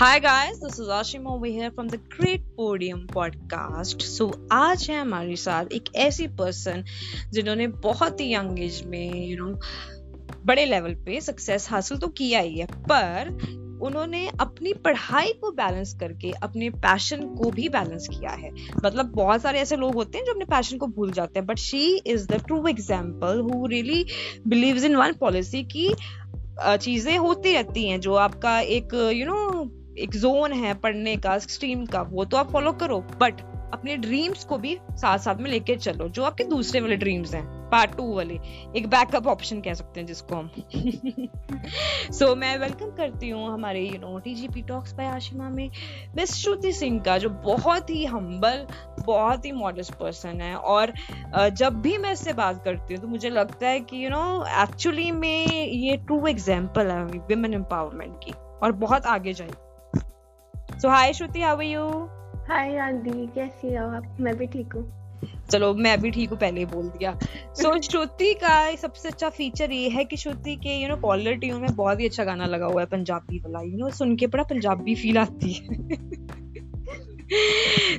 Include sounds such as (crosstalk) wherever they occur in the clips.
Hi guys, this is Ashim over here from the Great Podium Podcast. So आज है हमारे साथ एक ऐसी पर्सन जिन्होंने बहुत ही यंग एज में यू you नो know, बड़े लेवल पे सक्सेस हासिल तो किया ही है पर उन्होंने अपनी पढ़ाई को बैलेंस करके अपने पैशन को भी बैलेंस किया है मतलब बहुत सारे ऐसे लोग होते हैं जो अपने पैशन को भूल जाते हैं but she is the true example who really believes in one policy की चीज़ें होती रहती हैं जो आपका एक यू you नो know, एक जोन है पढ़ने का स्ट्रीम का वो तो आप फॉलो करो बट अपने ड्रीम्स को भी साथ साथ में लेके चलो जो आपके दूसरे वाले ड्रीम्स हैं पार्ट टू वाले एक बैकअप ऑप्शन कह सकते हैं जिसको हम। सो (laughs) so, मैं वेलकम करती हूँ हमारे you know TGP talks by Ashima में मिस श्रुति सिंह का जो बहुत ही हम्बल बहुत ही मॉडस्ट पर्सन है और जब भी मैं इससे बात करती हूँ तो मुझे लगता है कि यू नो एक्चुअली में ये ट्रू एग्ज़ाम्पल है विमेन एम्पावरमेंट की और बहुत आगे जाएगी। So hi Shruti how are you hi aunty कैसी हो आप? मैं भी ठीक हूँ। चलो मैं भी ठीक हूँ पहले ही बोल दिया। सो so, (laughs) श्रुति का सबसे अच्छा फीचर ये है कि श्रुति के यू नो कॉलर ट्यून में बहुत ही अच्छा गाना लगा हुआ है पंजाबी वाला यू नो सुन के बड़ा पंजाबी फील आती है।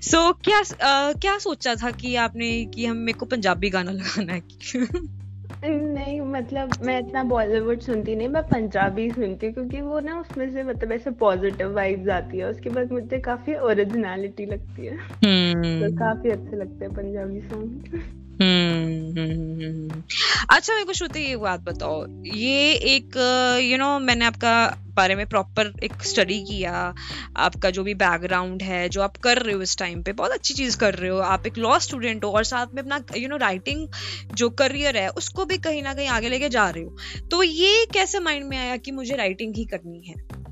सो (laughs) so, क्या uh, क्या सोचा था कि आपने कि हम मेरे को पंजाबी गाना लगाना है? (laughs) नहीं मतलब मैं इतना बॉलीवुड सुनती नहीं मैं पंजाबी सुनती हूँ क्योंकि वो ना उसमें से मतलब ऐसे पॉजिटिव वाइब्स आती है उसके बाद मुझे काफ़ी ओरिजिनलिटी लगती है hmm. तो काफ़ी अच्छे लगते हैं पंजाबी सॉन्ग हम्म अच्छा मेरे को श्रुति ये बात बताओ। ये एक यू नो मैंने आपका बारे में प्रॉपर एक स्टडी किया। आपका जो भी बैकग्राउंड है, जो आप कर रहे हो इस टाइम पे, बहुत अच्छी चीज़ कर रहे हो। आप एक लॉ स्टूडेंट हो और साथ में अपना यू नो राइटिंग जो करियर है, उसको भी कहीं ना कहीं आगे लेके जा रहे हो। तो ये कैसे माइंड में आया कि मुझे राइटिंग ही करनी है?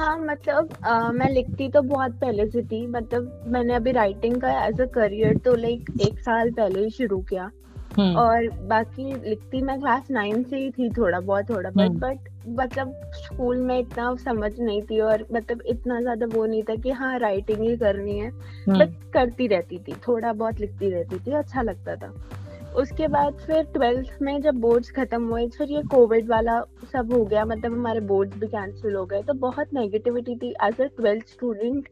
हाँ मतलब आ, मैं लिखती तो बहुत पहले से थी मतलब मैंने अभी राइटिंग का एज अ करियर तो लाइक एक साल पहले ही शुरू किया हम्म। और बाकी लिखती मैं क्लास नाइन से ही थी थोड़ा बहुत थोड़ा बहुत बट हम्म। मतलब स्कूल में इतना समझ नहीं थी और मतलब इतना ज़्यादा वो नहीं था कि हाँ राइटिंग ही करनी है बट हम्म। करती रहती थी थोड़ा बहुत लिखती रहती थी अच्छा लगता था उसके बाद फिर ट्वेल्थ में जब बोर्ड्स खत्म हुए फिर ये कोविड वाला सब हो गया मतलब हमारे बोर्ड्स भी कैंसिल हो गए तो बहुत नेगेटिविटी थी एज अ ट्वेल्थ स्टूडेंट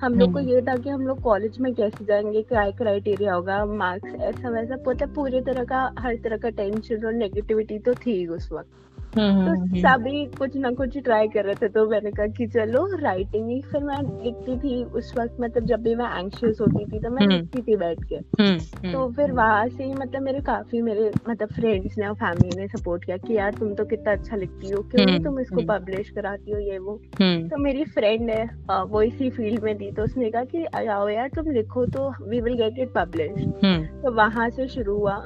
हम लोग को हम्म। ये था कि हम लोग कॉलेज में कैसे जाएँगे क्या क्राइटेरिया होगा मार्क्स ऐसा वैसा पता पूरी तरह का हर तरह का टेंशन और नेगेटिविटी तो थी उस वक्त तो हम्म, सभी कुछ ना कुछ ट्राई कर रहे थे तो मैंने कहा कि चलो राइटिंग ही फिर मैं लिखती थी उस वक्त मतलब जब भी मैं एंशियस होती थी तो मैं लिखती थी बैठ के। तो फिर वहाँ से ही मतलब मेरे काफ़ी मेरे मतलब फ्रेंड्स ने और फैमिली ने सपोर्ट किया कि यार तुम तो कितना अच्छा लिखती हो क्यों तुम इसको पब्लिश कराती हो ये वो? तो मेरी फ्रेंड है वो इसी फ़ील्ड में थी तो उसने कहा कि आओ यार तुम लिखो तो we will get it publish तो वहाँ से शुरू हुआ।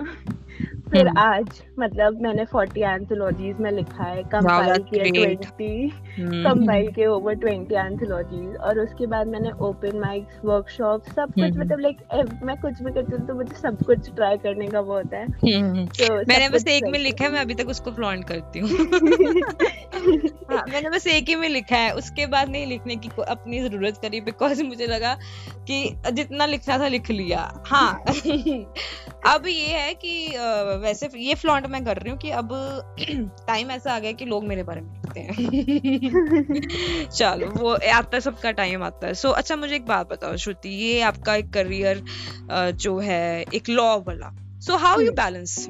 फिर हम्म। आज मतलब मैंने फोर्टी एंथोलॉजीज में लिखा है कंपाइल किया ट्वेंटी कंपाइल के ओवर ट्वेंटी एंथोलॉजीज और उसके बाद मैंने ओपन माइक्स वर्कशॉप सब कुछ हम्म। मतलब लाइक मैं कुछ भी करती हूँ तो मुझे सब कुछ ट्राई करने का वो होता है। हम्म, तो मैंने बस एक में लिखा है मैं अभी तक उसको फ्लॉन्ट करती हूँ। (laughs) हाँ, मैंने बस एक ही में लिखा है उसके बाद नहीं लिखने की अपनी ज़रूरत करी बिकॉज़ मुझे लगा कि जितना लिखना था लिख लिया। हाँ। (laughs) (laughs) अब ये है कि वैसे ये फ्लॉन्ट मैं कर रही हूँ कि अब (clears throat) टाइम ऐसा आ गया कि लोग मेरे बारे में लिखते हैं। (laughs) चलो वो आता है सबका टाइम आता है। सो so, अच्छा मुझे एक बात बताओ श्रुति ये आपका एक करियर जो है एक लॉ वाला। So how you balance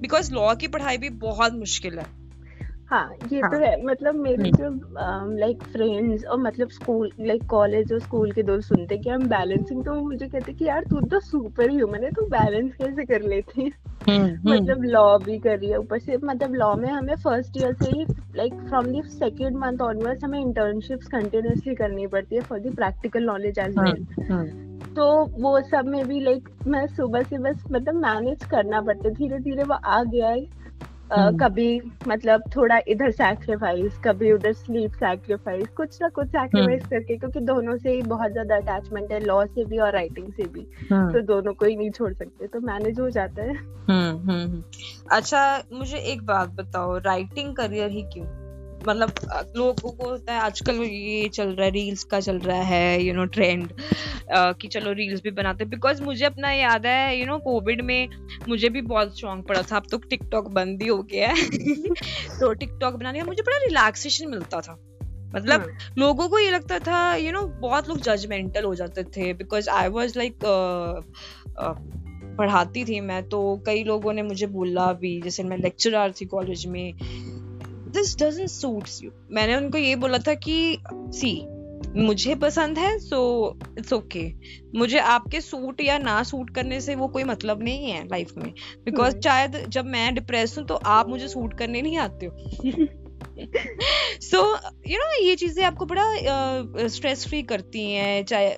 because law की पढ़ाई भी बहुत मुश्किल है। हाँ ये तो हाँ. तो है मतलब मेरे हम्म। जो लाइक फ्रेंड्स और मतलब स्कूल लाइक कॉलेज और स्कूल के दोस्त सुनते कि हम बैलेंसिंग तो मुझे कहते कि यार तू तो सुपर ह्यूमन है तू बैलेंस कैसे कर लेती है हम्म, हम्म। मतलब लॉ भी कर रही है ऊपर से मतलब लॉ में हमें फ़र्स्ट ईयर से ही like from the second month onwards हमें इंटर्नशिप्स कंटिन्यूसली करनी पड़ती है for the practical knowledge as well तो वो सब में भी लाइक मैं सुबह से बस मतलब मैनेज करना पड़ता धीरे धीरे वो आ गया है हम्म। कभी मतलब थोड़ा इधर सैक्रिफाइस कभी उधर स्लीप सैक्रिफाइस कुछ ना कुछ सैक्रिफाइस हम्म। करके क्योंकि दोनों से ही बहुत ज़्यादा अटैचमेंट है लॉ से भी और राइटिंग से भी हम्म। तो दोनों को ही नहीं छोड़ सकते तो मैनेज हो जाता है अच्छा मुझे एक बात बताओ राइटिंग करियर ही क्यों मतलब लोगों को होता है आजकल ये चल रहा है रील्स का चल रहा है यू नो ट्रेंड कि चलो रील्स भी बनाते बिकॉज़ मुझे अपना याद है यू नो कोविड में मुझे भी बहुत शौक पड़ा था। अब तो टिकटॉक बंद ही हो गया है। (laughs) तो टिकटॉक बनाने का मुझे बड़ा रिलैक्सेशन मिलता था। मतलब हाँ। लोगों को ये लगता था यू you नो know, बहुत लोग जजमेंटल हो जाते थे। बिकॉज़ आई वॉज़ लाइक पढ़ाती थी मैं तो कई लोगों ने मुझे बोला भी जैसे मैं लेक्चरर थी कॉलेज में दिस डजेंट सूट्स यू मैंने उनको ये बोला था कि सी मुझे पसंद है सो इट्स ओके मुझे आपके सूट या ना सूट करने से वो कोई मतलब नहीं है लाइफ में बिकॉज़ hmm. शायद जब मैं डिप्रेस हूँ तो आप मुझे सूट करने नहीं आते हो सो यू नो ये चीज़ें आपको बड़ा स्ट्रेस uh, फ्री करती हैं चाहे।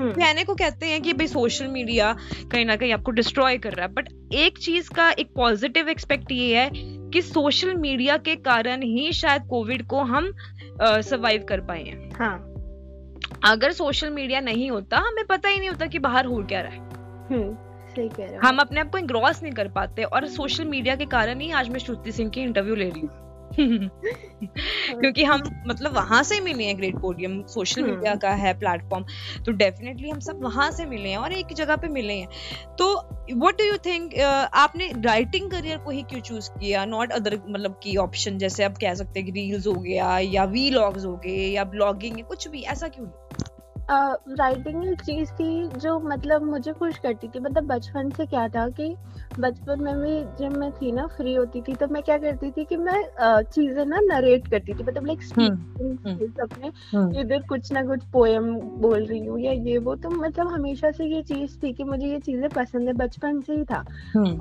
कहने को कहते हैं कि भाई सोशल मीडिया कहीं ना कहीं आपको डिस्ट्रॉय कर रहा है बट एक चीज़ का एक पॉजिटिव एक्सपेक्ट ये है कि सोशल मीडिया के कारण ही शायद कोविड को हम सरवाइव कर पाए हैं। हाँ। अगर सोशल मीडिया नहीं होता हमें पता ही नहीं होता कि बाहर हो क्या रहा है। हम्म, सही कह रहे हम अपने आप को इंग्रॉस नहीं कर पाते और सोशल मीडिया के कारण ही आज मैं श्रुति सिंह की इंटरव्यू ले रही हूँ। (laughs) क्योंकि हम मतलब वहाँ से मिले हैं ग्रेट पोडियम सोशल मीडिया का है प्लेटफॉर्म तो डेफिनेटली हम सब वहाँ से मिले हैं और एक जगह पे मिले हैं। तो व्हाट डू यू थिंक आपने राइटिंग करियर को ही क्यों चूज़ किया? नॉट अदर मतलब की ऑप्शन जैसे आप कह सकते हैं कि रील्स हो गया या वी लॉग्स हो गए या ब्लॉगिंग कुछ भी ऐसा क्यों नहीं? राइटिंग एक चीज़ थी जो मतलब मुझे खुश करती थी मतलब बचपन से क्या था कि बचपन में भी जब मैं थी ना फ्री होती थी तो मैं क्या करती थी कि मैं चीज़ें ना नरेट करती थी मतलब लाइक हम्म, हम्म। अपने हम्म। इधर कुछ ना कुछ पोएम बोल रही हूँ या ये वो तो मतलब हमेशा से ये चीज़ थी कि मुझे ये चीज़ें पसंद है बचपन से ही था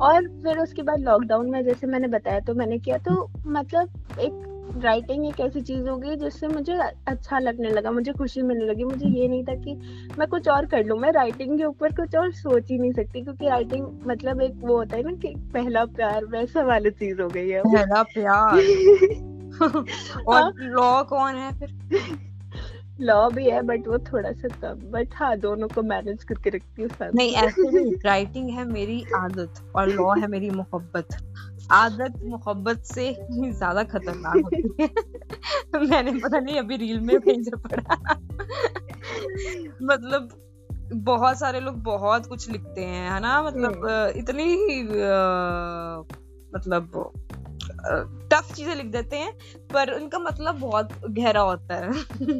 और फिर उसके बाद लॉकडाउन में जैसे मैंने बताया तो मैंने किया तो मतलब एक राइटिंग एक ऐसी चीज़ हो गई जिससे मुझे अच्छा लगने लगा मुझे खुशी मिलने लगी। मुझे ये नहीं था कि मैं कुछ और कर लूँ। मैं राइटिंग के ऊपर कुछ और सोच ही नहीं सकती क्योंकि राइटिंग मतलब एक वो होता है ना कि पहला प्यार वैसा वाली चीज़ हो गई है। पहला प्यार। (laughs) और लॉ हाँ। कौन है फिर? लॉ भी है बट वो थोड़ा सा कम। बट हाँ दोनों को मैनेज करके रखती हूँ नहीं ऐसे नहीं। राइटिंग है मेरी आदत और लॉ है मेरी मोहब्बत। आदत मोहब्बत से ज़्यादा खतरनाक होती है। (laughs) मैंने पता नहीं अभी रील में से पढ़ा। मतलब बहुत सारे लोग बहुत कुछ लिखते हैं है ना? मतलब हम्म। इतनी मतलब टफ चीज़ें लिख देते हैं पर उनका मतलब बहुत गहरा होता है।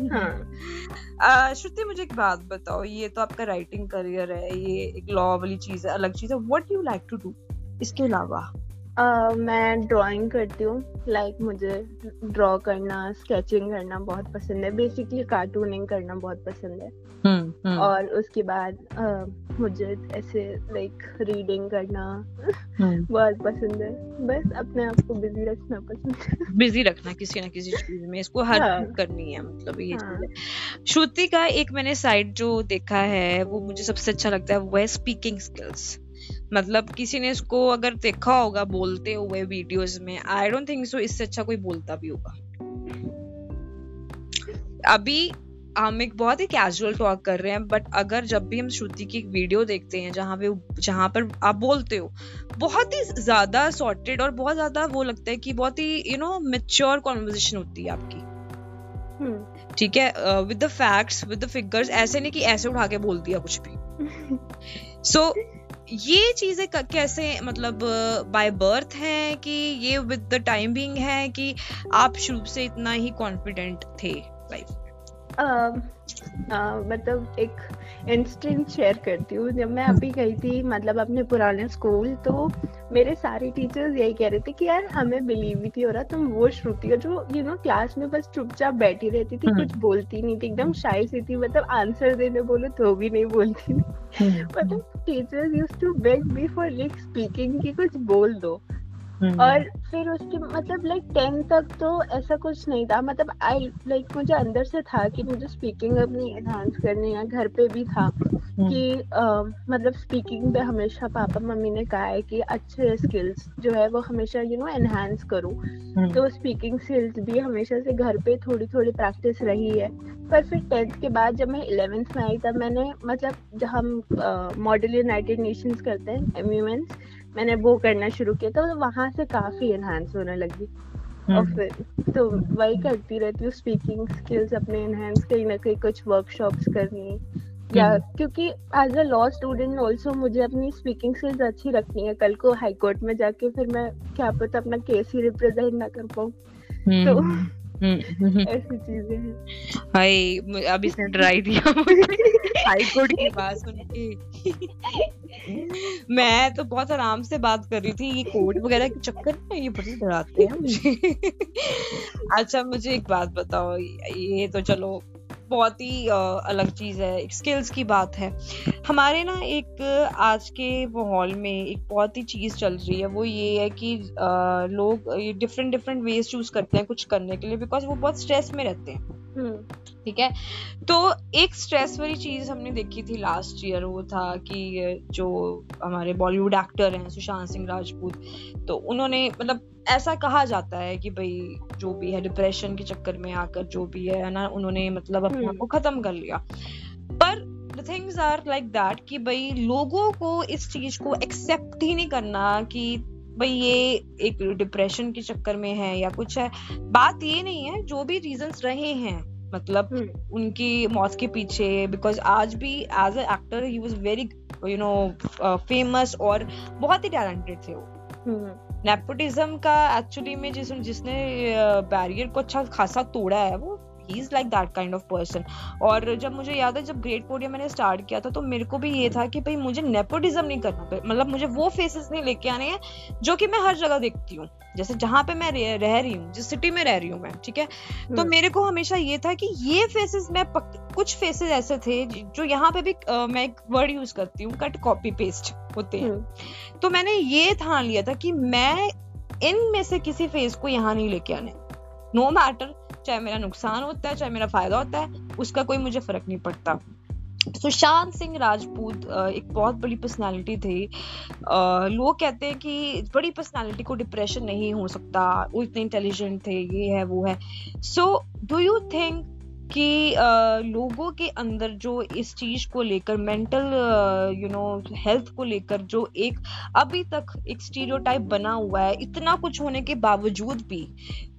हाँ। (laughs) श्रुति मुझे एक बात बताओ ये तो आपका राइटिंग करियर है ये एक लॉ वाली चीज़ है अलग चीज़ है। What you like to do इसके अलावा। Uh, मैं ड्राइंग करती हूँ लाइक like, मुझे ड्रॉ करना स्केचिंग करना बहुत पसंद है। बेसिकली कार्टूनिंग करना बहुत पसंद है। हुँ, हुँ. और उसके बाद uh, मुझे ऐसे लाइक रीडिंग करना (laughs) बहुत पसंद है। बस अपने आप को बिज़ी रखना पसंद है। बिज़ी रखना किसी ना किसी चीज़ में इसको हर हाँ. करनी है मतलब ये हाँ. श्रुति का एक मैंने साइड जो देखा है वो मुझे सबसे अच्छा लगता है वो है स्पीकिंग स्किल्स मतलब किसी ने इसको अगर देखा होगा बोलते हुए वीडियोस में आई डोंट थिंक सो इससे अच्छा कोई बोलता भी होगा। अभी हम एक बहुत ही कैजुअल टॉक कर रहे हैं बट अगर जब भी हम श्रुति की एक वीडियो देखते हैं जहाँ पे जहाँ पर आप बोलते हो बहुत ही ज़्यादा सॉर्टेड और बहुत ज़्यादा वो लगता है कि बहुत ही यू नो मेच्योर कॉन्वर्जेशन होती है आपकी। हम्म। ठीक है with the facts with the figures ऐसे नहीं कि ऐसे उठा के बोल दिया कुछ भी। सो (laughs) so, ये चीज़ें कैसे मतलब बाय बर्थ हैं कि ये विद द टाइम बिंग है कि आप शुरू से इतना ही कॉन्फिडेंट थे लाइफ मतलब एक इंस्टेंट शेयर करती हूँ। जब मैं अभी गई थी मतलब अपने पुराने स्कूल तो मेरे सारे टीचर्स यही कह रहे थे कि यार हमें बिलीव ही थी हो रहा तुम वो श्रुति हो जो यू नो क्लास में बस चुपचाप बैठी रहती थी कुछ बोलती नहीं थी एकदम शाई सी थी मतलब आंसर देने बोलो तो भी नहीं बोलती थी। मतलब teachers use to beg me for like speaking की कुछ बोल दो। हम्म। और फिर उसके मतलब लाइक टेंथ तक तो ऐसा कुछ नहीं था। मतलब आई लाइक मुझे अंदर से था कि मुझे स्पीकिंग अपनी एनहांस करनी है घर पे भी था हम्म। कि मतलब स्पीकिंग पे हमेशा पापा मम्मी ने कहा है कि अच्छे स्किल्स जो है वो हमेशा यू नो एनहांस करूँ। तो स्पीकिंग स्किल्स भी हमेशा से घर पे थोड़ी थोड़ी प्रैक्टिस रही है। पर फिर टेंथ के बाद जब मैं इलेवेंथ में आई तब मैंने मतलब जब हम मॉडल यूनाइटेड नेशंस करते हैं एम मैंने वो करना शुरू किया तो वहाँ से काफ़ी एनहांस होने लगी। और हम्म। फिर तो वही करती रहती हूँ स्पीकिंग स्किल्स अपने एनहांस कहीं ना कहीं कुछ वर्कशॉप्स करनी या हम्म। क्योंकि as a law student also मुझे अपनी स्पीकिंग स्किल्स अच्छी रखनी है। कल को हाई कोर्ट में जाके फिर मैं क्या पता अपना केस ही रिप्रेजेंट ना कर पाऊँ। तो ऐसी चीज़ें हैं। भाई अभी इसने डराई दिया हाई कोर्ट की बात सुन के। मैं तो बहुत आराम से बात कर रही थी ये कोर्ट वगैरह के चक्कर में ये बड़े डराते हैं मुझे। (laughs) अच्छा मुझे एक बात बताओ ये तो चलो बहुत ही अलग चीज़ है एक स्किल्स की बात है। हमारे ना एक आज के माहौल में एक बहुत ही चीज़ चल रही है वो ये है कि लोग डिफरेंट डिफरेंट वेज चूज़ करते हैं कुछ करने के लिए बिकॉज़ वो बहुत स्ट्रेस में रहते हैं। हम्म। ठीक है? तो एक स्ट्रेस वाली चीज़ हमने देखी थी लास्ट ईयर वो था कि जो हमारे बॉलीवुड एक्टर हैं सुशांत सिंह राजपूत तो उन्होंने मतलब ऐसा कहा जाता है कि भाई जो भी है डिप्रेशन के चक्कर में आकर जो भी है ना उन्होंने मतलब अपने आप को हम्म। खत्म कर लिया पर the things are like that कि भाई लोगों को इस चीज़ को एक्सेप्ट ही नहीं करना कि भाई ये एक डिप्रेशन के चक्कर में है या कुछ है बात ये नहीं है जो भी रीजंस रहे हैं मतलब हम्म। उनकी मौत के पीछे बिकॉज़ आज भी as a actor he was very you know famous और बहुत ही टैलेंटेड थे वो नेपोटिज्म। का एक्चुअली में जिस जिसने बैरियर को अच्छा खासा तोड़ा है वो he is like that kind of person और जब मुझे याद है जब ग्रेट पोडियम मैंने स्टार्ट किया था तो मेरे को भी ये था कि भाई मुझे नेपोटिज्म नहीं करना मतलब मुझे वो फेसेस नहीं लेके आने हैं जो कि मैं हर जगह देखती हूँ। जैसे जहाँ पे मैं रह रही हूँ जिस सिटी में रह रही हूँ मैं ठीक है? तो हम्म। मेरे को हमेशा ये था कि ये फेसेस मैं पक, कुछ फेसेस ऐसे थे जो यहाँ पे भी आ, मैं एक वर्ड यूज़ करती हूँ कट कॉपी पेस्ट होते हैं। हम्म। तो मैंने ये ठान लिया था कि मैं इनमें से किसी फेस को यहाँ नहीं लेके आने। नो मैटर चाहे मेरा नुकसान होता है चाहे मेरा फ़ायदा होता है उसका कोई मुझे फ़र्क नहीं पड़ता। सुशांत सिंह राजपूत एक बहुत बड़ी पर्सनालिटी थे। लोग कहते हैं कि बड़ी पर्सनालिटी को डिप्रेशन नहीं हो सकता वो इतने इंटेलिजेंट थे ये है वो है। सो डू यू थिंक कि लोगों के अंदर जो इस चीज़ को लेकर मेंटल यू नो हेल्थ को लेकर जो एक अभी तक एक स्टीरियोटाइप बना हुआ है इतना कुछ होने के बावजूद भी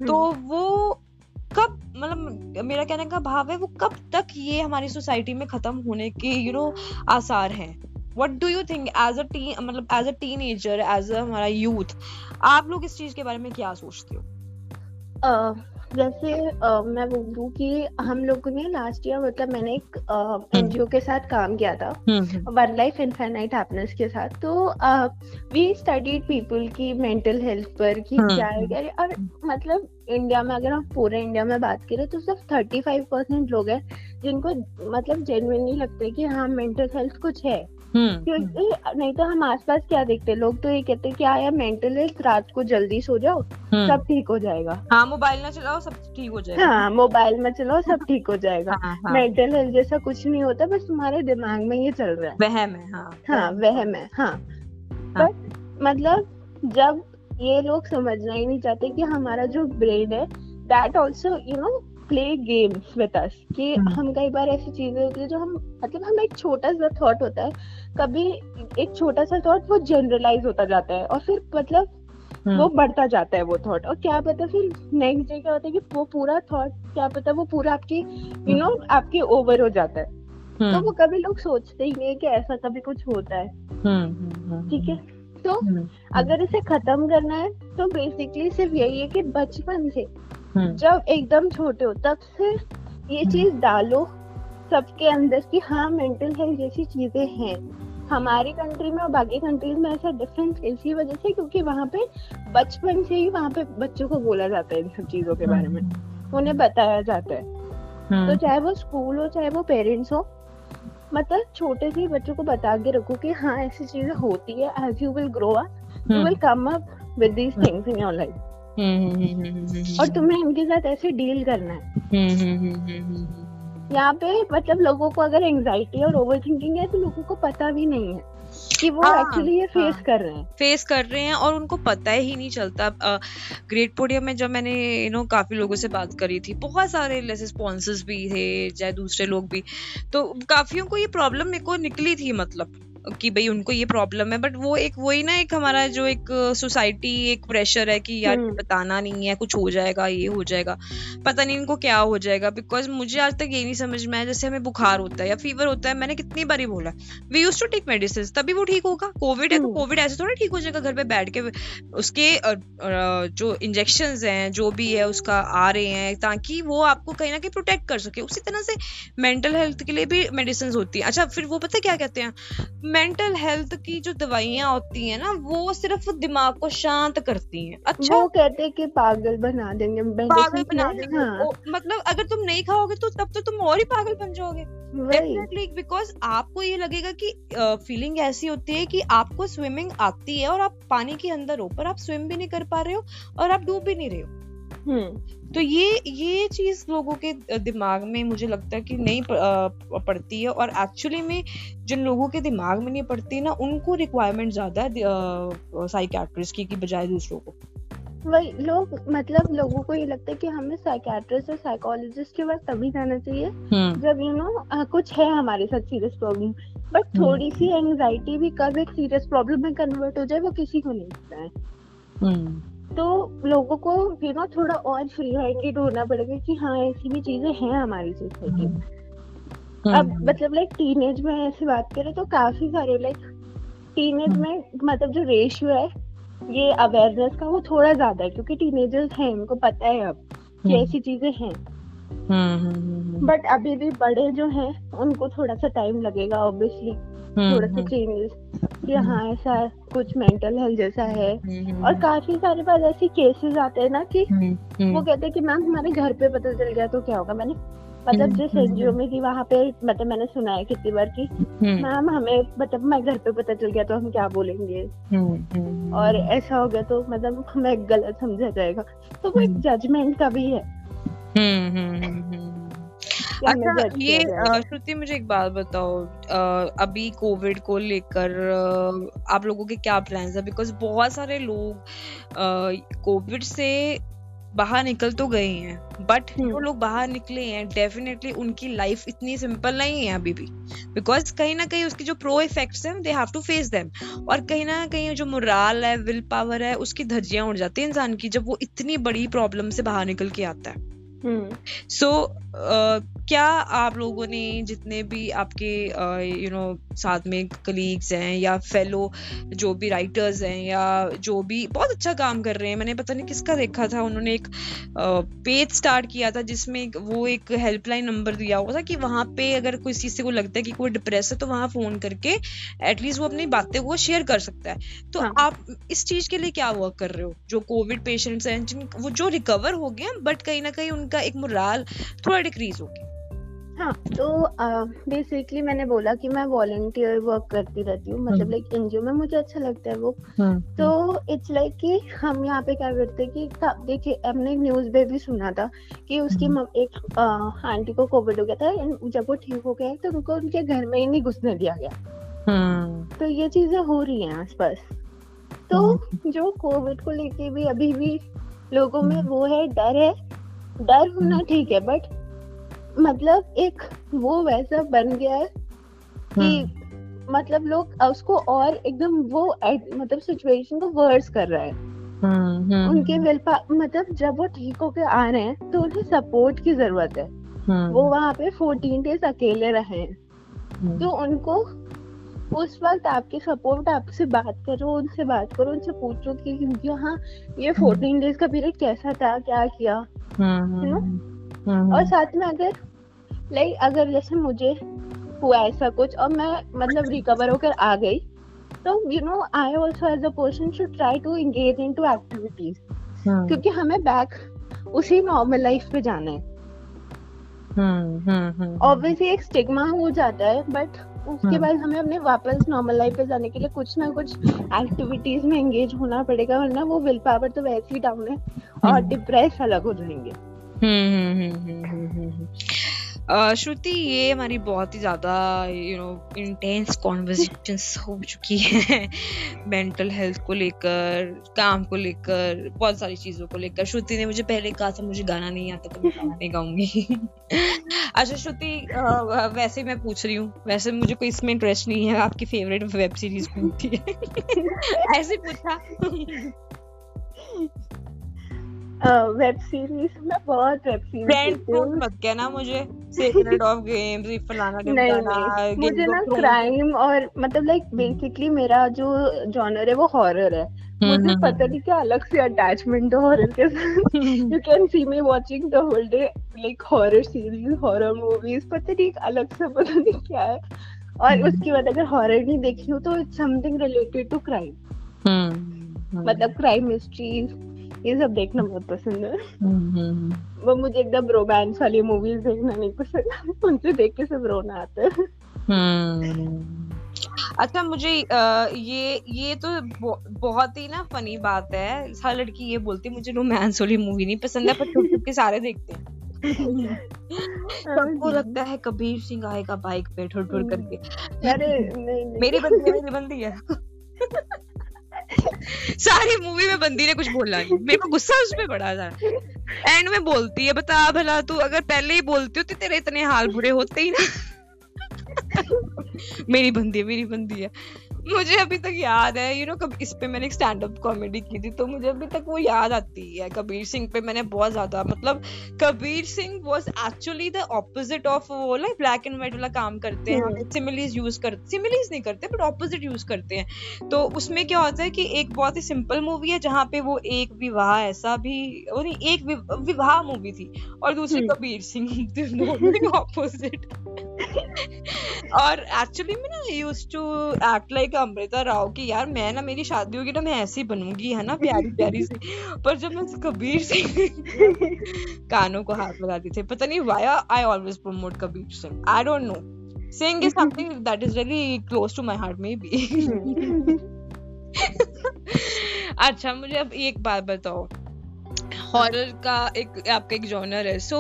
तो हम्म। वो कब मतलब मेरा कहने का भाव है, वो कब तक ये हमारी सोसाइटी में खत्म होने के यू नो आसार हैं? What do you think as a T मतलब as a teenager as a हमारा यूथ आप लोग इस चीज़ के बारे में क्या सोचते हो? जैसे मैं बोलूँ कि हम लोगों ने लास्ट ईयर मतलब मैंने एक एनजीओ uh, के साथ काम किया था वन लाइफ इनफाइनाइट हैप्पीनेस के साथ। तो वी स्टडीड पीपल की मेंटल हेल्थ पर कि क्या है और मतलब इंडिया में अगर हम पूरे इंडिया में बात करें तो सिर्फ़ थर्टी फाइव परसेंट लोग हैं जिनको मतलब जेनुइनली लगता है कि हाँ मेंटल हेल्थ कुछ है। हम्म। क्योंकि नहीं तो हम आसपास क्या देखते लोग तो ये कहते क्या यार मेंटल हेल्थ रात को जल्दी सो जाओ हम्म। सब ठीक हो जाएगा। हाँ मोबाइल ना चलाओ सब ठीक हो जाएगा। हाँ मोबाइल में चलाओ सब ठीक हो जाएगा। हाँ, हाँ. मेंटल हेल्थ जैसा कुछ नहीं होता बस तुम्हारे दिमाग में ये चल रहा है। वहम है हाँ। हाँ वहम है हाँ, बट मतलब जब ये लोग समझना ही नहीं चाहते कि हमारा जो ब्रेन है that also you know play games with us कि hmm. हम कई बार ऐसी चीज़ें होती है जो हम मतलब हम एक छोटा सा थॉट होता है कभी एक छोटा सा थॉट वो जनरलाइज होता जाता है और फिर मतलब hmm. वो बढ़ता जाता है वो थॉट और क्या पता फिर नेक्स्ट डे क्या होता है कि वो पूरा थॉट क्या पता वो पूरा आपकी यू नो hmm. आपके ओवर हो जाता है. तो वो कभी लोग सोचते ही नहीं कि ऐसा कभी कुछ होता है. ठीक है तो अगर। इसे खत्म करना है तो बेसिकली सिर्फ़ यही है कि बचपन से। जब एकदम छोटे हो तब से ये चीज़ डालो सबके अंदर कि हाँ मेंटल हेल्थ जैसी चीज़ें हैं। हमारी कंट्री में और बाकी कंट्रीज़ में ऐसा डिफरेंस इसी वजह से क्योंकि वहाँ पे बचपन से ही वहाँ पे बच्चों को बोला जाता है इन सब चीज़ों के बारे में। उन्हें बताया जाता है। तो चाहे वो स्कूल हो चाहे वो पेरेंट्स हो मतलब छोटे से बच्चों को बता के रखो कि हाँ ऐसी चीज़ें होती है as you will grow up you will come up with these things in your life और तुम्हें इनके साथ ऐसे डील करना है यहाँ पे मतलब लोगों को अगर एंजाइटी और ओवर थिंकिंग है तो लोगों को पता भी नहीं है कि वो एक्चुअली हाँ, ये फेस हाँ, कर रहे हैं फेस कर रहे हैं और उनको पता ही नहीं चलता ग्रेट पोडियम में जब मैंने यू नो काफ़ी लोगों से बात करी थी बहुत सारे स्पॉन्सर्स भी थे चाहे दूसरे लोग भी तो काफियों को ये प्रॉब्लम मेरे को निकली थी मतलब कि भाई उनको ये प्रॉब्लम है बट वो एक वही ना एक हमारा जो एक सोसाइटी एक प्रेशर है कि यार हम्म। बताना नहीं है कुछ हो जाएगा ये हो जाएगा पता नहीं इनको क्या हो जाएगा बिकॉज़ मुझे आज तक ये नहीं समझ में आया जैसे हमें बुखार होता है या फीवर होता है मैंने कितनी बारी बोला we use to take medicine तभी वो ठीक होगा कोविड है तो कोविड हम्म। ऐसे थोड़ा ठीक हो जाएगा घर पे बैठ के उसके जो इंजेक्शन हैं जो भी है उसका आ रहे हैं ताकि वो आपको कहीं ना कहीं प्रोटेक्ट कर सके उसी तरह से मेंटल हेल्थ के लिए भी मेडिसिन होती है अच्छा फिर वो पता क्या कहते हैं मेंटल हेल्थ की जो दवाइयाँ होती हैं ना वो सिर्फ़ दिमाग को शांत करती हैं। अच्छा? वो कहते हैं कि पागल बना देंगे पागल बना देंगे। हाँ। मतलब अगर तुम नहीं खाओगे तो तब तो तुम और ही पागल बन जाओगे। डेफिनेटली बिकॉज़ आपको ये लगेगा कि फीलिंग uh, ऐसी होती है कि आपको स्विमिंग आती है और आप पानी के अंदर हो पर आप स्विम भी नहीं कर पा रहे हो और आप डूब भी नहीं रहे हो। तो ये ये चीज़ लोगों के दिमाग में मुझे लगता है कि नहीं पड़ती है और एक्चुअली में जिन लोगों के दिमाग में नहीं पड़ती ना उनको रिक्वायरमेंट ज़्यादा है साइकेट्रिस्ट की, की बजाय दूसरों को वही लोग मतलब लोगों को ये लगता है कि हमें साइकेट्रिस्ट और साइकोलॉजिस्ट के पास तभी जाना चाहिए हम्म। जब यू नो कुछ है हमारे साथ सीरियस प्रॉब्लम बट थोड़ी सी एंजाइटी भी कब एक सीरियस प्रॉब्लम में कन्वर्ट हो जाए वो किसी को नहीं पता है हम्म। तो लोगों को यू नो थोड़ा और फ्री माइंडेड होना पड़ेगा कि हाँ ऐसी भी चीज़ें हैं हमारी सोसाइटी में हम्म। अब मतलब लाइक टीनेज में ऐसे बात करें तो काफ़ी सारे लाइक टीनेज में मतलब जो रेशियो है ये अवेयरनेस का वो थोड़ा ज़्यादा है क्योंकि टीनेजर्स हैं उनको पता है अब कि हम्म। ऐसी चीज़ें हैं बट हम्म, अभी भी बड़े जो हैं उनको थोड़ा सा टाइम लगेगा ऑब्वियसली थोड़ा सा चेंजेस कि हाँ ऐसा कुछ मेंटल हेल्थ जैसा है। और काफ़ी सारे बार ऐसे केसेस आते हैं ना कि वो कहते हैं कि मैम हमारे घर पे पता चल गया तो क्या होगा? मैंने मतलब जिस एनजीओ में थी वहाँ पे मतलब मैंने सुना है कितनी बार की मैम हमें मतलब मैं घर पे पता चल गया तो हम क्या बोलेंगे? और ऐसा हो गया तो मतलब हमें गलत समझा जाएगा। तो वो एक जजमेंट का भी है। अच्छा ये श्रुति मुझे एक बात बताओ। अभी कोविड को लेकर आप लोगों के क्या प्लान्स है? बिकॉज़ बहुत सारे लोग कोविड से बाहर निकल तो गए हैं बट जो हम्म। लोग बाहर निकले हैं डेफिनेटली उनकी लाइफ इतनी सिंपल नहीं है अभी भी। बिकॉज़ कहीं ना कहीं उसकी जो प्रो इफेक्ट्स हैं they have to face them और कहीं ना कहीं जो मोराल है विल पावर है उसकी धज्जियाँ उड़ जाती है इंसान की जब वो इतनी बड़ी प्रॉब्लम से बाहर निकल के आता है। सो हम्म। so, uh, क्या आप लोगों ने जितने भी आपके यू नो साथ में कलीग्स हैं या फेलो जो भी राइटर्स हैं या जो भी बहुत अच्छा काम कर रहे हैं मैंने पता नहीं किसका देखा था उन्होंने एक पेज स्टार्ट किया था जिसमें वो एक हेल्पलाइन नंबर दिया हुआ था कि वहाँ पे अगर कोई चीज़ से को लगता है कि कोई डिप्रेस है तो वहाँ फ़ोन करके एटलीस्ट वो अपनी बातें को शेयर कर सकता है तो हाँ. आप इस चीज़ के लिए क्या वर्क कर रहे हो जो कोविड पेशेंट्स हैं जिन वो जो रिकवर हो गए बट कहीं ना कहीं उनका एक मुराल थोड़ा डिक्रीज हो गया हाँ तो बेसिकली uh, मैंने बोला कि मैं वॉलेंटियर वर्क करती रहती हूँ मतलब लाइक हम्म। एनजीओ में मुझे अच्छा लगता है वो। हम्म, तो इट्स लाइक कि हम यहाँ पे क्या करते हैं कि देखिए हमने न्यूज़ में भी सुना था कि उसकी हम्म। एक आंटी को कोविड हो गया था जब वो ठीक हो गया तो उनको उनके घर में ही नहीं घुसने दिया गया। तो ये चीज़ें हो रही हैं आसपास। तो जो कोविड को लेके भी अभी भी लोगों में वो है डर है। डर होना ठीक है बट मतलब एक वो वैसा बन गया है कि हाँ। मतलब लोग उसको और एकदम वो मतलब सिचुएशन को वर्स कर रहा है। हाँ, हाँ, उनके विल मतलब जब वो ठीक होके आ रहे हैं तो उन्हें सपोर्ट की ज़रूरत है। वो वहाँ पे फोर्टीन डेज़ अकेले रहे हैं। तो उनको उस वक्त आपके सपोर्ट आपसे बात करो उनसे बात करो उनसे पूछो कि हाँ ये फोर्टीन डेज़ का पीरियड कैसा था क्या किया? है ना हम्म, और हम्म। साथ में अगर लाइक अगर जैसे मुझे हुआ ऐसा कुछ और मैं मतलब रिकवर होकर आ गई तो you know I also as a person should try to engage into activities क्योंकि हमें बैक उसी नॉर्मल लाइफ पे जाना है। ऑब्वियसली हम्म, एक स्टिग्मा हो जाता है बट उसके बाद हमें अपने वापस नॉर्मल लाइफ पे जाने के लिए कुछ ना कुछ एक्टिविटीज़ में एंगेज होना पड़ेगा वरना वो विल पावर तो वैसे ही डाउन है और डिप्रेस अलग हो जाएँगे। श्रुति ये हमारी बहुत ही ज़्यादा यू नो इंटेंस कॉन्वर्जेशन हो चुकी है मेंटल हेल्थ को लेकर काम को लेकर बहुत सारी चीज़ों को लेकर श्रुति ने मुझे पहले कहा था मुझे गाना नहीं आता तो मैं गाना नहीं गाऊँगी अच्छा श्रुति वैसे मैं पूछ रही हूँ वैसे मुझे कोई इसमें इंटरेस्ट नहीं है आपकी फेवरेट वेब सीरीज़ कौन है ऐसे पूछा वेब सीरीज़ मैं बहुत वेब सीरीज़ फ्रेंड मत कहना मुझे। सीक्रेट ऑफ़ गेम्स ये फलाना (laughs) नहीं, मुझे ना क्राइम और मतलब लाइक बेसिकली मेरा जो जॉनर है वो हॉरर है। मुझे हम्म, हम्म, पता नहीं क्या अलग से अटैचमेंट है हॉरर के साथ। You can see me watching the whole day like horror series horror movies पता नहीं अलग से पता नहीं क्या है। और हम्म। उसके बाद अगर हॉरर नहीं देखी हो तो it's something related to crime मतलब क्राइम मिस्ट्रीज ये सब देखना बहुत पसंद है। हम्म, हम्म। वो मुझे एकदम रोमांस वाली मूवीज़ देखना नहीं पसंद (laughs) उनसे देख के सब रोना आता है। हम्म। अच्छा मुझे आ, ये ये तो बहुत ही ना फनी बात है। हर लड़की ये बोलती है मुझे रोमांस वाली मूवी नहीं पसंद है पर छुप (laughs) के सारे देखते हैं। सबको लगता है कबीर सिंह आएगा बाइक पे ठुर ठुर करके। अरे। मेरी बंदी मेरी बंदी है। (laughs) (laughs) सारी मूवी में बंदी ने कुछ बोला नहीं। मेरे को गुस्सा उसमें बड़ा था। एंड में बोलती है, बता भला, तू अगर पहले ही बोलती हो तो तेरे इतने हाल बुरे होते ही ना। (laughs) मेरी बंदी है, मेरी बंदी है। मुझे अभी तक याद है यू नो कब इस पे मैंने एक स्टैंड अप कॉमेडी की थी तो मुझे अभी तक वो याद आती है कबीर सिंह पे मैंने बहुत ज़्यादा मतलब Kabir Singh was actually the opposite of वो लाइक ब्लैक एंड व्हाइट वाला काम करते हैं सिमिलीज यूज़ करते सिमिलीज नहीं करते बट ऑपोजिट यूज़ करते हैं। तो उसमें क्या होता है कि एक बहुत ही सिंपल मूवी है जहाँ पे वो एक विवाह ऐसा भी वो नहीं एक विवाह मूवी थी और दूसरी हम्म। कबीर सिंह ऑपोजिट और एक्चुअली में ना use to act like Amrita Rao की यार मैं ना मेरी शादी होगी ना मैं ऐसी बनूँगी, है ना? प्यारी प्यारी सी। पर जब मैं कबीर सिंह कानों को हाथ लगाती थी, पता नहीं why I always promote Kabir Singh. I don't know Singh is something that is very close to my heart maybe अच्छा मुझे अब एक बात बताओ। हॉरर का एक, आपका एक जॉनर है। सो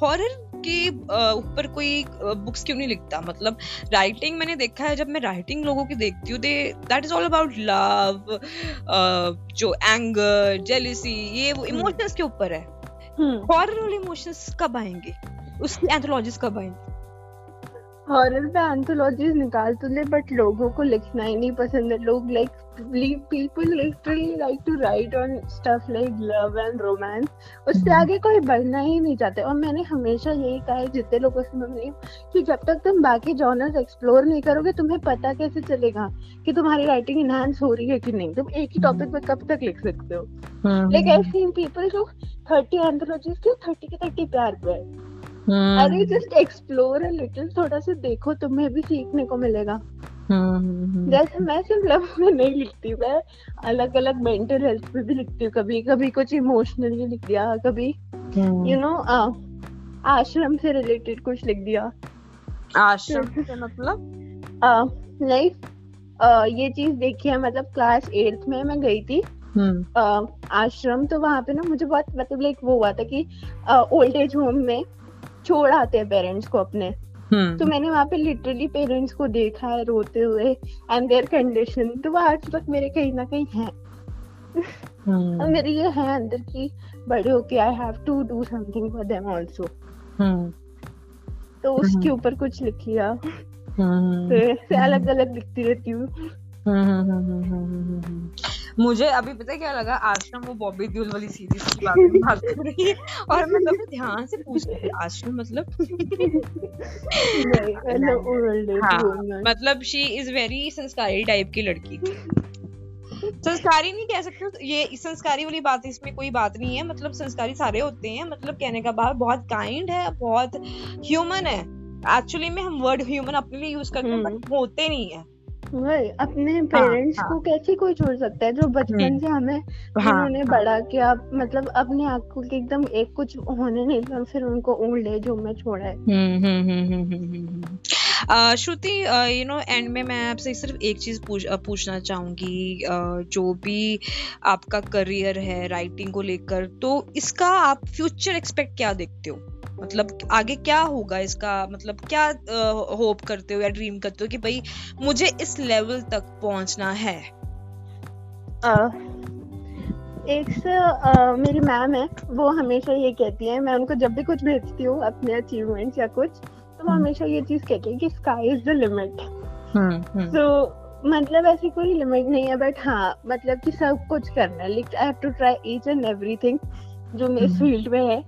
हॉरर के ऊपर कोई बुक्स क्यों नहीं लिखता? मतलब राइटिंग मैंने देखा है जब मैं राइटिंग लोगों की देखती हूँ they that is all about love जो एंगर जेलिसी ये वो इमोशंस हम्म। के ऊपर है। हॉरर वाले इमोशंस कब आएँगे? उसकी एंथोलॉजीज कब आएँगे? हॉरर पे एंथोलॉजीज निकाल तो ले बट लोगों को लिखना ही नहीं पसंद है। लोग like people literally like to write on stuff like love and romance उससे. आगे कोई बढ़ना ही नहीं चाहते। और मैंने हमेशा यही कहा है जितने लोगों से मैं मिली कि जब तक तुम बाकी जॉनर्स एक्सप्लोर नहीं करोगे तुम्हें पता कैसे चलेगा कि तुम्हारी राइटिंग इनहांस हो रही है कि नहीं। तुम एक ही टॉपिक पे कब तक लिख सकते हो? लाइक आई सीन पीपल जो थर्टी एंथोलॉजीज के थर्टी के थर्टी प्यार पे। अरे जस्ट एक्सप्लोर अ लिटिल थोड़ा सा देखो तुम्हें भी सीखने को मिलेगा। हम्म, हम्म, जैसे मैं सिर्फ़ लव में नहीं लिखती मैं अलग अलग मेंटल हेल्थ पे भी लिखती हूँ कभी कभी कुछ इमोशनली लिख दिया कभी यू नो आश्रम से रिलेटेड कुछ लिख दिया। आश्रम से मतलब? लाइक ये चीज़ देखी है मतलब क्लास एट्थ में मैं गई थी। आश्रम तो वहाँ पे ना मुझे बहुत मतलब लाइक वो हुआ था कि ओल्ड एज होम में छोड़ आते हैं पेरेंट्स को अपने। हम्म। तो मैंने वहाँ पे लिटरली पेरेंट्स को देखा है रोते हुए एंड देयर कंडीशन तो वो आज तक मेरे कहीं ना कहीं है। हम्म। मेरी ये है अंदर की बड़े होके I have to do something for them also तो उसके हम्म। ऊपर कुछ लिखिया तो ऐसे अलग अलग लिखती रहती हूँ। मुझे अभी पता क्या लगा? आश्रम वो बॉबी दियोल वाली सीरीज़ की बात बात कर रही है और मैं तब ध्यान से पूछ रही आश्रम मतलब हाँ, मतलब she is very sanskari type की लड़की थी। संस्कारी नहीं कह सकते ये संस्कारी वाली बात इसमें कोई बात नहीं है। मतलब संस्कारी सारे होते हैं मतलब कहने का बात बहुत काइंड है बहुत ह्यूमन है। एक्चुअली में हम वर्ड ह्यूमन अपने लिए यूज़ करते हैं हम्म। होते नहीं है। वही अपने पेरेंट्स हाँ, हाँ. को कैसे कोई छोड़ सकता है जो बचपन हम्म। से हमें हाँ, उन्होंने हाँ. बड़ा किया मतलब अपने आप को एकदम एक कुछ होने नहीं था फिर उनको ओल्ड एज होम में छोड़ा है हम्म, हम्म, श्रुति यू नो एंड में मैं आपसे सिर्फ़ एक चीज़ पूछ पूछना चाहूँगी जो भी आपका करियर है राइटिंग को लेकर तो इसका आप फ्यूचर एक्सपेक्ट क्या देखते हो मतलब आगे क्या होगा इसका मतलब क्या होप करते हो या ड्रीम करते हो कि भाई मुझे इस लेवल तक पहुँचना है uh, एक से uh, मेरी मैम है वो हमेशा ये कहती है मैं उनको जब भी कुछ भेजती हूँ अपने अचीवमेंट्स या कुछ तो वो हम्म। हमेशा ये चीज़ कहती है कि sky is the limit so मतलब ऐसी कोई लिमिट नहीं है बट हाँ मतलब कि सब कुछ करना है like I have to try each and everything जो मेरे फ़ील्ड हम्म। में है।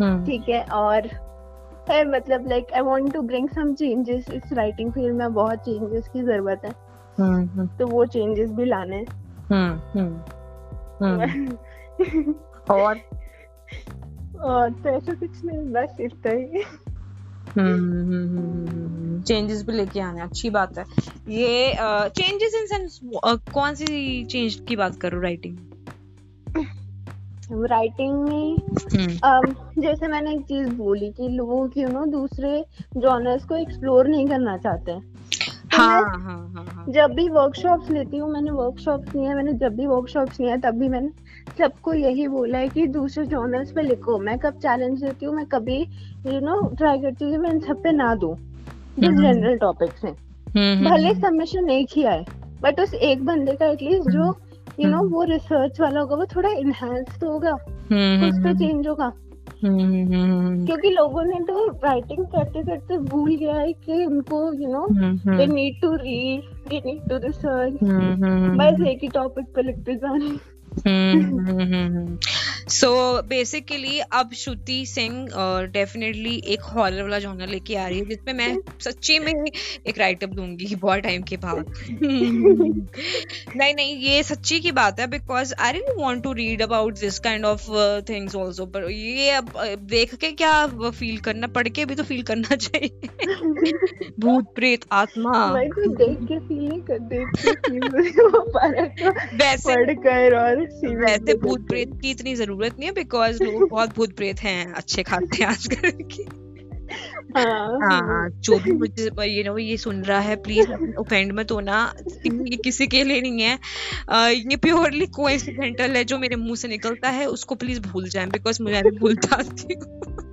ठीक है और है मतलब like I want to bring some changes इस राइटिंग फ़ील्ड में बहुत चेंजेस की ज़रूरत है। हम्म, तो वो चेंजेस भी लाने (laughs) और? और तो ऐसा कुछ नहीं बस इतना ही। चेंजेस भी लेके आने अच्छी बात है। ये चेंजेस इन सेंस कौन सी चेंज की बात करो राइटिंग राइटिंग में um, जैसे मैंने एक चीज़ बोली कि लोग यू नो दूसरे जॉनर्स को एक्सप्लोर नहीं करना चाहते। हैं तो हाँ, हाँ, हाँ, हाँ. जब भी वर्कशॉप्स लेती हूँ मैंने वर्कशॉप्स लिए मैंने जब भी वर्कशॉप्स लिए तब भी मैंने सबको यही बोला है कि दूसरे जॉनर्स पे लिखो। मैं कब चैलेंज देती हूँ मैं कभी यू नो ट्राई करती हूँ मैं इन सब पे ना दूँ जो जनरल टॉपिक्स हैं भले सबमिशन एक ही आए बट उस एक बंदे का एटलीस्ट जो यू नो वो रिसर्च वाला होगा वो थोड़ा इनहेंस तो होगा। कुछ तो चेंज होगा क्योंकि लोगों ने तो राइटिंग करते करते भूल गया है कि उनको you know they need to read they need to research बस एक ही टॉपिक पे लिखते जाने सो बेसिकली अब श्रुति सिंह डेफिनेटली एक हॉरर वाला जॉनर लेके आ रही है जिसमें मैं सच्ची में एक राइटअप दूँगी बहुत टाइम के बाद। नहीं नहीं ये सच्ची की बात है because I really want to read about this kind of things also पर ये अब देख के क्या फील करना पढ़ के भी तो फील करना चाहिए। भूत प्रेत आत्मा। तो देख के फील नहीं कर देख के फील वैसे पढ़कर और वैसे भूत प्रेत की इतनी ज़रूरत नहीं है बिकॉज़ लोग बहुत भूत प्रेत हैं अच्छे खाते हैं आजकल के। हाँ, हाँ जो भी मुझे यू नो ये सुन रहा है प्लीज़ ओफेंड मत होना ये किसी के लिए नहीं है। ये प्योरली कोइंसिडेंटल है जो मेरे मुँह से निकलता है उसको प्लीज़ भूल जाए बिकॉज़ मुझे भूल जाती हूँ।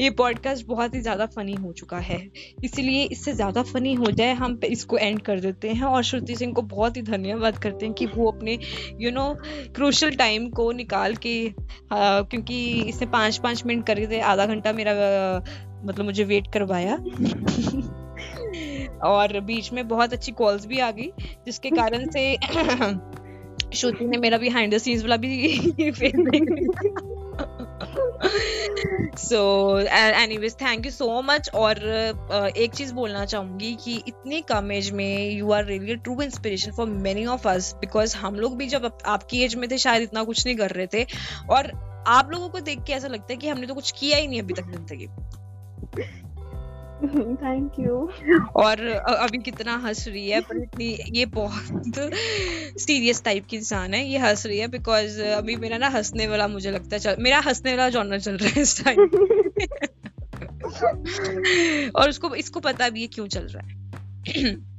ये पॉडकास्ट बहुत ही ज़्यादा फनी हो चुका है। इसीलिए इससे ज़्यादा फनी हो जाए हम इसको एंड कर देते हैं और श्रुति सिंह को बहुत ही धन्यवाद करते हैं कि वो अपने यू नो क्रूशल टाइम को निकाल के आ, क्योंकि इसने पाँच पाँच मिनट कर थे आधा घंटा मेरा मतलब मुझे वेट करवाया। (laughs) और बीच में बहुत अच्छी कॉल्स भी आ गई जिसके कारण से (clears throat) श्रुति ने मेरा बिहाइंड द सीन्स वाला भी (laughs) face so anyways thank you so much और uh, एक चीज़ बोलना चाहूँगी कि इतनी कम एज में you are really true inspiration for many of us because हम लोग भी जब आपकी एज में थे शायद इतना कुछ नहीं कर रहे थे। और आप लोगों को देख के ऐसा लगता है कि हमने तो कुछ किया ही नहीं अभी तक ज़िंदगी (laughs) थैंक यू और अभी कितना हंस रही है, पर इतनी, ये बहुत सीरियस टाइप की इंसान है, ये हंस रही है बिकॉज़ अभी मेरा ना हंसने वाला मुझे लगता है, चल, मेरा हंसने वाला जॉनर चल रहा है इस टाइम (laughs) और उसको, इसको पता भी है क्यों चल रहा है. (clears throat)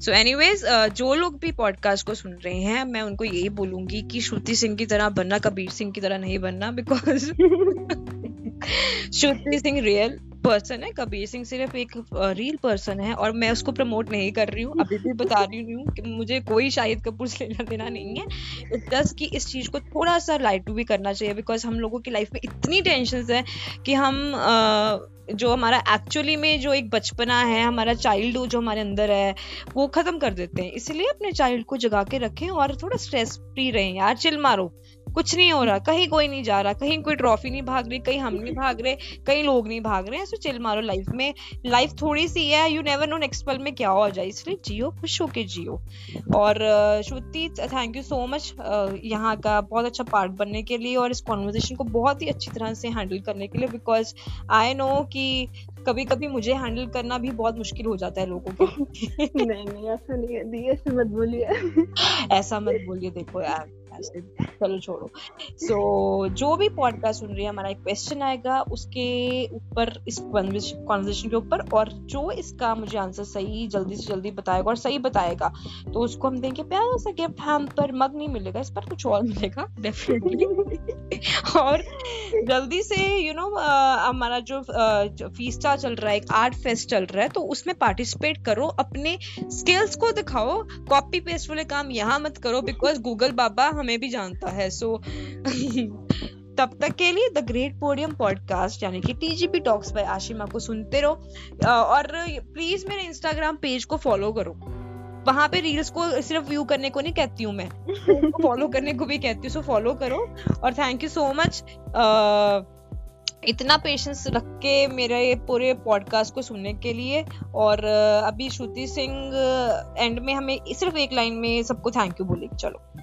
सो एनीवेज जो लोग भी पॉडकास्ट को सुन रहे हैं, मैं उनको यही बोलूँगी कि श्रुति सिंह की तरह बनना, कबीर सिंह की तरह नहीं बनना because (laughs) Shruti Singh real person है, कबीर सिंह सिर्फ़ एक रियल पर्सन है और मैं उसको प्रमोट नहीं कर रही हूँ, अभी भी बता रही हूँ कि मुझे कोई शाहिद कपूर से लेना देना नहीं है। दस की इस चीज़ को थोड़ा सा लाइट भी करना चाहिए बिकॉज़ हम लोगों की लाइफ में इतनी टेंशन है कि हम जो हमारा एक्चुअली में जो एक बचपना है, हमारा चाइल्ड जो हमारे अंदर है, वो खत्म कर देते हैं। इसलिए अपने चाइल्ड को जगा के रखें और थोड़ा स्ट्रेस फ्री रहें। यार चिल मारो। कुछ नहीं हो रहा कहीं कोई नहीं जा रहा कहीं कोई ट्रॉफी नहीं भाग रही कहीं हम नहीं भाग रहे कहीं लोग नहीं भाग रहे हैं सो चिल मारो लाइफ में। लाइफ थोड़ी सी है यू नेवर नो नेक्स्ट पल में क्या हो जाए इसलिए जियो खुश होके जियो। और Shruti thank you so much यहाँ का बहुत अच्छा पार्ट बनने के लिए और इस कॉन्वर्जेशन को बहुत ही अच्छी तरह से हैंडल करने के लिए बिकॉज़ आई नो कि कभी कभी मुझे हैंडल करना भी बहुत मुश्किल हो जाता है लोगों को। (laughs) नहीं नहीं ऐसा नहीं है ऐसा मत बोलिए। (laughs) ऐसा मत बोलिए देखो यार। चलो छोड़ो। सो so, जो भी पॉडकास्ट सुन रही है हमारा एक क्वेश्चन आएगा उसके ऊपर इस कॉन्वर्सेशन के ऊपर और जो इसका मुझे आंसर सही जल्दी से जल्दी बताएगा और सही बताएगा तो उसको हम देंगे प्यारा सा गिफ्ट हम पर मग नहीं मिलेगा इस पर कुछ और मिलेगा डेफिनेटली (laughs) और जल्दी से यू नो हमारा जो फीस्टा चल रहा है आर्ट फेस्ट चल रहा है तो उसमें पार्टिसिपेट करो अपने स्किल्स को दिखाओ कॉपी पेस्ट वाले काम यहाँ मत करो बिकॉज़ गूगल बाबा हमें भी जानता है। सो तब तक के लिए द ग्रेट पोडियम पॉडकास्ट यानी कि टीजीपी टॉक्स बाय आशिमा को सुनते रहो। और प्लीज़ मेरे इंस्टाग्राम पेज को फॉलो करो। वहाँ पे रील्स को सिर्फ़ व्यू करने को नहीं कहती हूँ मैं। फॉलो करने को भी कहती हूँ सो फॉलो करो। और थैंक यू सो मच इतना पेशेंस रख के मेरे पूरे पॉडकास्ट को सुनने के लिए। और अभी श्रुति सिंह एंड में हमें सिर्फ़ एक लाइन में सबको थैंक यू बोलेगी। चलो।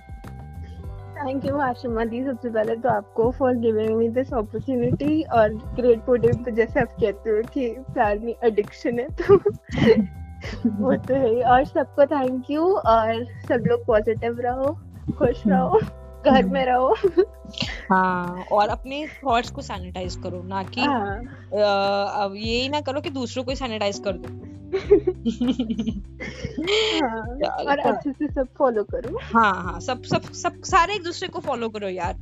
थैंक यू आशिमा दी सबसे पहले तो आपको for giving me this opportunity और ग्रेट पोडियम तो जैसे आप कहते हो कि प्यार में एडिक्शन है तो वो तो है और सबको थैंक यू और सब लोग पॉजिटिव रहो खुश (laughs) रहो। घर में रहो। हाँ और अपने थॉट्स को सैनिटाइज करो ना कि हाँ. ये ना करो कि दूसरों को सैनिटाइज कर दो। हाँ, (laughs) और अच्छे से सब फॉलो करो। हाँ हाँ सब सब सब सारे एक दूसरे को फॉलो करो यार।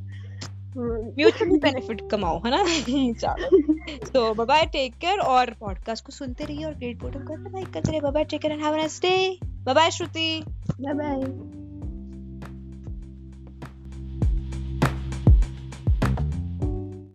म्यूचुअली बेनिफिट कमाओ है ना? (laughs) चलो। तो बाय बाय टेक केयर और पॉडकास्ट को सुनते रहिए और ग्रेट पोर्टल को लाइक करते रहिए। Bye bye take care and have a nice day bye bye Shruti. Bye bye